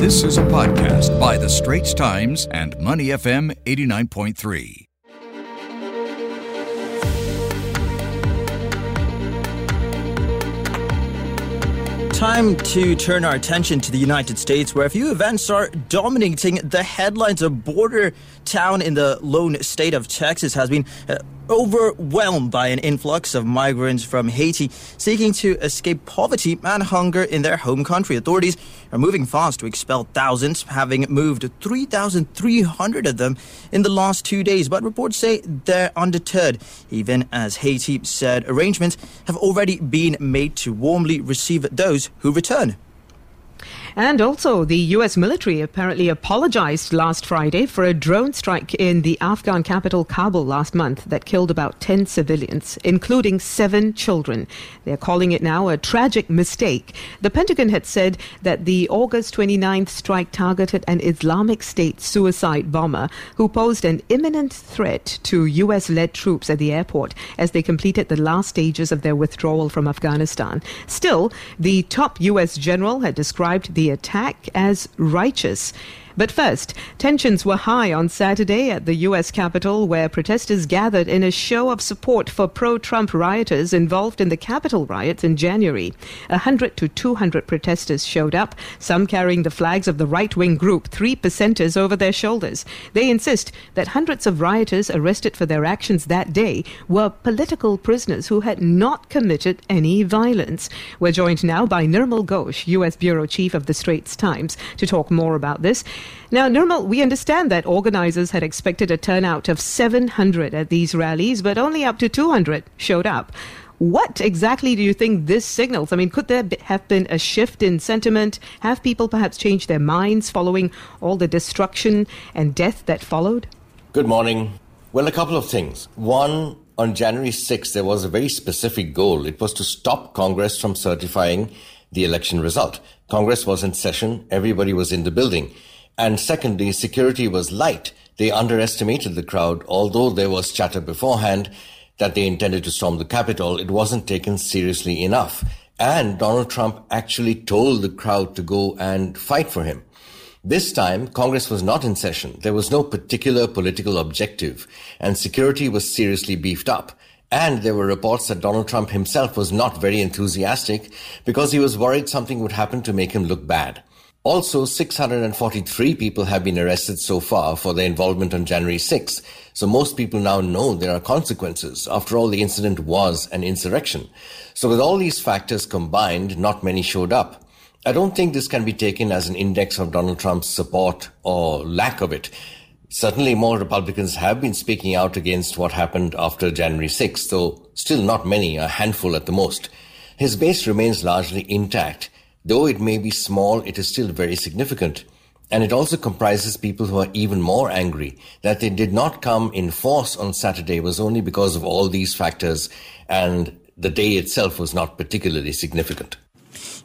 This is a podcast by The Straits Times and Money FM 89.3. Time to turn our attention to the United States, where a few events are dominating the headlines. A border town in the lone state of Texas has been uh, overwhelmed by an influx of migrants from Haiti seeking to escape poverty and hunger in their home country. Authorities are moving fast to expel thousands, having moved 3,300 of them in the last two days. But reports say they're undeterred, even as Haiti said arrangements have already been made to warmly receive those who return. And also, the U.S. military apparently apologized last Friday for a drone strike in the Afghan capital, Kabul, last month that killed about 10 civilians, including seven children. They're calling it now a tragic mistake. The Pentagon had said that the August 29th strike targeted an Islamic State suicide bomber who posed an imminent threat to U.S. led troops at the airport as they completed the last stages of their withdrawal from Afghanistan. Still, the top U.S. general had described the attack as righteous. But first, tensions were high on Saturday at the U.S. Capitol, where protesters gathered in a show of support for pro Trump rioters involved in the Capitol riots in January. A hundred to 200 protesters showed up, some carrying the flags of the right wing group Three Percenters over their shoulders. They insist that hundreds of rioters arrested for their actions that day were political prisoners who had not committed any violence. We're joined now by Nirmal Ghosh, U.S. Bureau Chief of the Straits Times, to talk more about this. Now, Nirmal, we understand that organizers had expected a turnout of 700 at these rallies, but only up to 200 showed up. What exactly do you think this signals? I mean, could there have been a shift in sentiment? Have people perhaps changed their minds following all the destruction and death that followed? Good morning. Well, a couple of things. One, on January 6th, there was a very specific goal. It was to stop Congress from certifying the election result. Congress was in session, everybody was in the building. And secondly, security was light. They underestimated the crowd, although there was chatter beforehand that they intended to storm the Capitol. It wasn't taken seriously enough. And Donald Trump actually told the crowd to go and fight for him. This time, Congress was not in session. There was no particular political objective, and security was seriously beefed up. And there were reports that Donald Trump himself was not very enthusiastic because he was worried something would happen to make him look bad. Also, 643 people have been arrested so far for their involvement on January 6. So most people now know there are consequences. After all, the incident was an insurrection. So with all these factors combined, not many showed up. I don't think this can be taken as an index of Donald Trump's support or lack of it. Certainly more Republicans have been speaking out against what happened after January 6th, though still not many, a handful at the most. His base remains largely intact. Though it may be small, it is still very significant. And it also comprises people who are even more angry that they did not come in force on Saturday was only because of all these factors and the day itself was not particularly significant.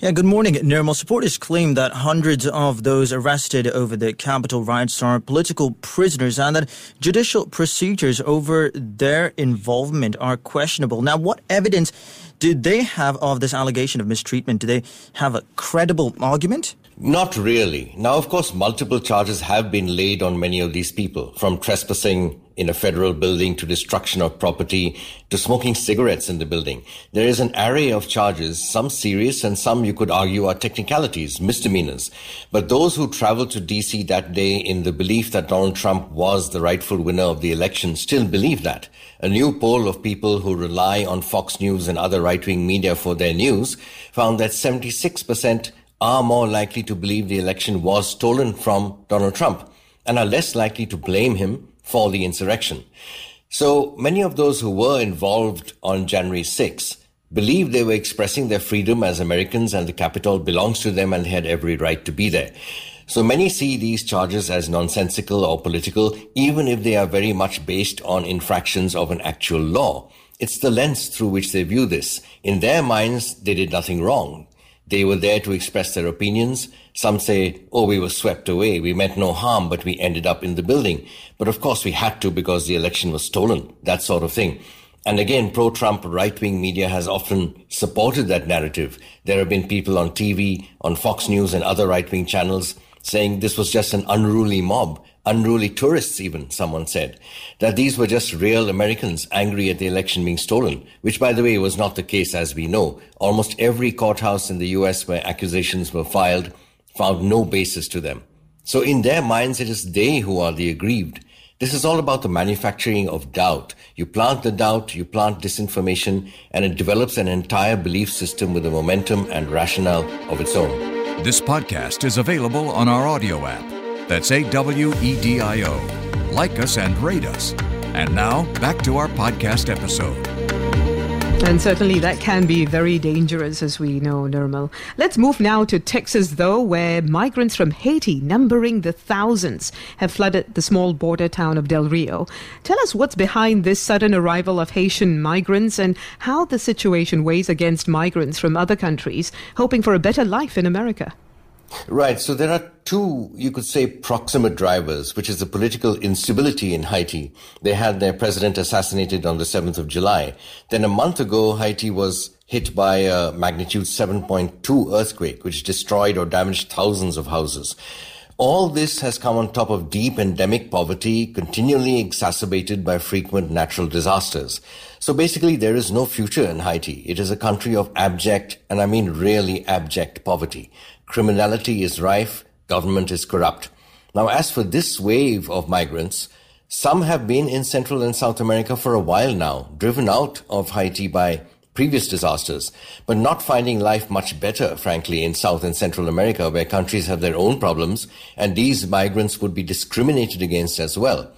Yeah, good morning. Nirmal supporters claim that hundreds of those arrested over the Capitol riots are political prisoners and that judicial procedures over their involvement are questionable. Now, what evidence do they have of this allegation of mistreatment? Do they have a credible argument? Not really. Now, of course, multiple charges have been laid on many of these people, from trespassing in a federal building to destruction of property to smoking cigarettes in the building. There is an array of charges, some serious and some you could argue are technicalities, misdemeanors. But those who traveled to DC that day in the belief that Donald Trump was the rightful winner of the election still believe that. A new poll of people who rely on Fox News and other right-wing media for their news found that 76% are more likely to believe the election was stolen from Donald Trump and are less likely to blame him for the insurrection. So many of those who were involved on January 6 believed they were expressing their freedom as Americans and the Capitol belongs to them and they had every right to be there. So many see these charges as nonsensical or political, even if they are very much based on infractions of an actual law. It's the lens through which they view this. In their minds, they did nothing wrong. They were there to express their opinions. Some say, oh, we were swept away. We meant no harm, but we ended up in the building. But of course we had to because the election was stolen, that sort of thing. And again, pro-Trump right-wing media has often supported that narrative. There have been people on TV, on Fox News and other right-wing channels saying this was just an unruly mob, unruly tourists even, someone said, that these were just real Americans angry at the election being stolen, which by the way was not the case as we know. Almost every courthouse in the US where accusations were filed found no basis to them. So in their minds, it is they who are the aggrieved. This is all about the manufacturing of doubt. You plant the doubt, you plant disinformation, and it develops an entire belief system with a momentum and rationale of its own. This podcast is available on our audio app. That's A W E D I O. Like us and rate us. And now, back to our podcast episode. And certainly that can be very dangerous, as we know, Nirmal. Let's move now to Texas, though, where migrants from Haiti, numbering the thousands, have flooded the small border town of Del Rio. Tell us what's behind this sudden arrival of Haitian migrants and how the situation weighs against migrants from other countries hoping for a better life in America. Right. So there are two, you could say, proximate drivers, which is the political instability in Haiti. They had their president assassinated on the 7th of July. Then a month ago, Haiti was hit by a magnitude 7.2 earthquake, which destroyed or damaged thousands of houses. All this has come on top of deep endemic poverty, continually exacerbated by frequent natural disasters. So basically, there is no future in Haiti. It is a country of abject, and I mean really abject poverty. Criminality is rife, government is corrupt. Now, as for this wave of migrants, some have been in Central and South America for a while now, driven out of Haiti by previous disasters, but not finding life much better, frankly, in South and Central America, where countries have their own problems, and these migrants would be discriminated against as well.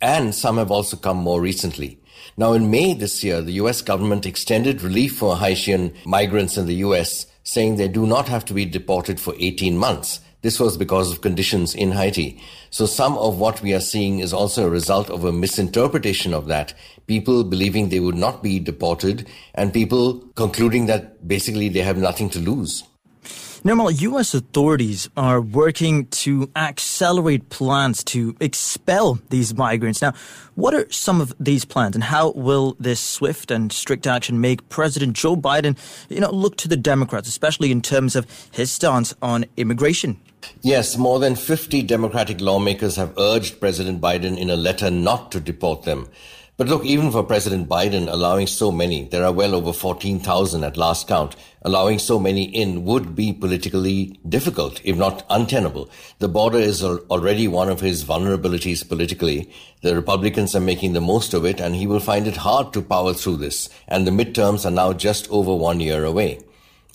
And some have also come more recently. Now, in May this year, the US government extended relief for Haitian migrants in the US, saying they do not have to be deported for 18 months. This was because of conditions in Haiti. So some of what we are seeing is also a result of a misinterpretation of that. People believing they would not be deported and people concluding that basically they have nothing to lose. Nirmal, U.S. authorities are working to accelerate plans to expel these migrants. Now, what are some of these plans, and how will this swift and strict action make President Joe Biden, you know, look to the Democrats, especially in terms of his stance on immigration? Yes, more than 50 Democratic lawmakers have urged President Biden in a letter not to deport them. But look, even for President Biden, allowing so many, there are well over 14,000 at last count, allowing so many in would be politically difficult, if not untenable. The border is already one of his vulnerabilities politically. The Republicans are making the most of it, and he will find it hard to power through this. And the midterms are now just over one year away.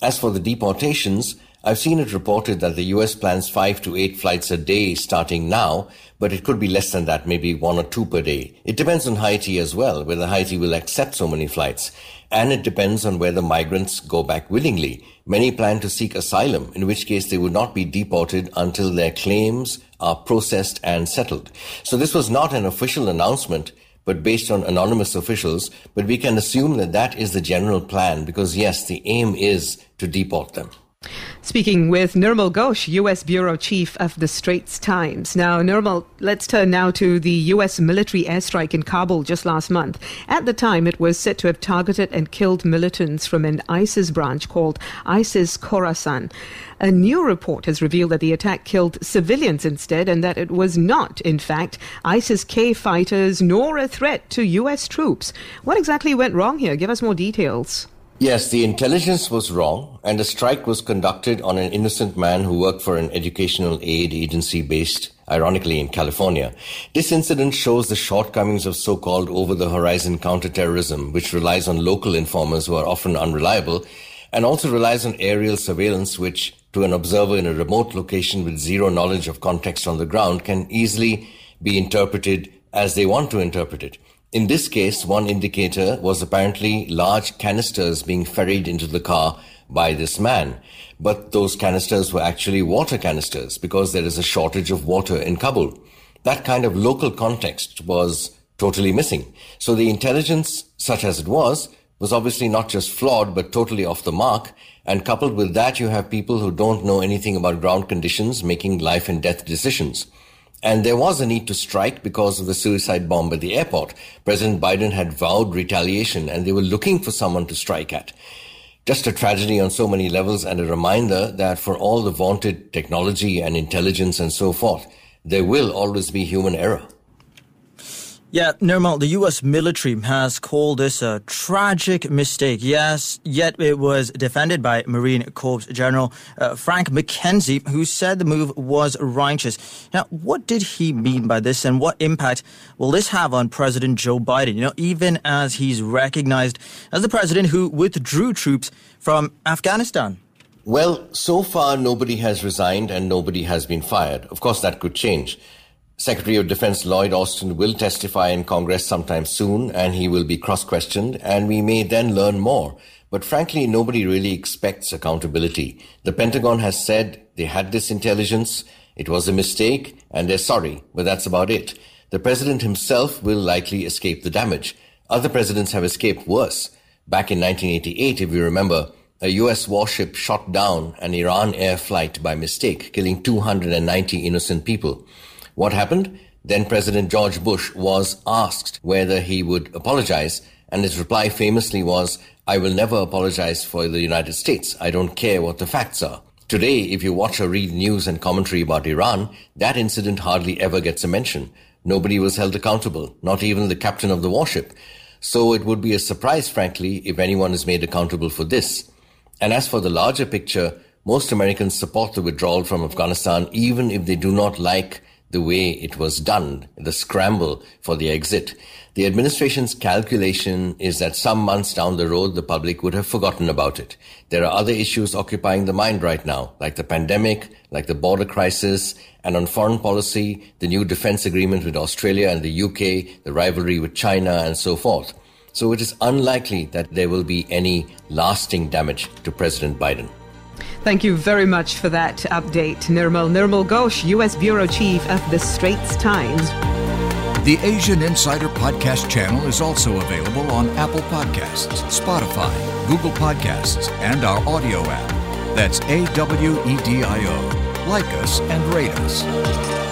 As for the deportations, I've seen it reported that the US plans five to eight flights a day starting now, but it could be less than that, maybe one or two per day. It depends on Haiti as well, whether Haiti will accept so many flights. And it depends on whether migrants go back willingly. Many plan to seek asylum, in which case they would not be deported until their claims are processed and settled. So this was not an official announcement, but based on anonymous officials. But we can assume that that is the general plan because yes, the aim is to deport them. Speaking with Nirmal Ghosh, U.S. Bureau Chief of the Straits Times. Now, Nirmal, let's turn now to the U.S. military airstrike in Kabul just last month. At the time, it was said to have targeted and killed militants from an ISIS branch called ISIS Khorasan. A new report has revealed that the attack killed civilians instead and that it was not, in fact, ISIS K fighters nor a threat to U.S. troops. What exactly went wrong here? Give us more details. Yes, the intelligence was wrong, and the strike was conducted on an innocent man who worked for an educational aid agency based, ironically, in California. This incident shows the shortcomings of so called over the horizon counterterrorism, which relies on local informers who are often unreliable, and also relies on aerial surveillance, which, to an observer in a remote location with zero knowledge of context on the ground, can easily be interpreted as they want to interpret it. In this case, one indicator was apparently large canisters being ferried into the car by this man. But those canisters were actually water canisters because there is a shortage of water in Kabul. That kind of local context was totally missing. So the intelligence, such as it was, was obviously not just flawed, but totally off the mark. And coupled with that, you have people who don't know anything about ground conditions making life and death decisions. And there was a need to strike because of the suicide bomb at the airport. President Biden had vowed retaliation and they were looking for someone to strike at. just a tragedy on so many levels and a reminder that for all the vaunted technology and intelligence and so forth, there will always be human error. Yeah, Nirmal, the U.S. military has called this a tragic mistake. Yes, yet it was defended by Marine Corps General uh, Frank McKenzie, who said the move was righteous. Now, what did he mean by this, and what impact will this have on President Joe Biden? You know, even as he's recognized as the president who withdrew troops from Afghanistan. Well, so far nobody has resigned and nobody has been fired. Of course, that could change. Secretary of Defense Lloyd Austin will testify in Congress sometime soon and he will be cross questioned and we may then learn more. But frankly, nobody really expects accountability. The Pentagon has said they had this intelligence, it was a mistake, and they're sorry, but that's about it. The president himself will likely escape the damage. Other presidents have escaped worse. Back in 1988, if you remember, a US warship shot down an Iran air flight by mistake, killing 290 innocent people. What happened? Then President George Bush was asked whether he would apologize, and his reply famously was, I will never apologize for the United States. I don't care what the facts are. Today, if you watch or read news and commentary about Iran, that incident hardly ever gets a mention. Nobody was held accountable, not even the captain of the warship. So it would be a surprise, frankly, if anyone is made accountable for this. And as for the larger picture, most Americans support the withdrawal from Afghanistan, even if they do not like the way it was done, the scramble for the exit. The administration's calculation is that some months down the road, the public would have forgotten about it. There are other issues occupying the mind right now, like the pandemic, like the border crisis, and on foreign policy, the new defense agreement with Australia and the UK, the rivalry with China, and so forth. So it is unlikely that there will be any lasting damage to President Biden. Thank you very much for that update, Nirmal. Nirmal Ghosh, U.S. Bureau Chief of the Straits Times. The Asian Insider Podcast channel is also available on Apple Podcasts, Spotify, Google Podcasts, and our audio app. That's A W E D I O. Like us and rate us.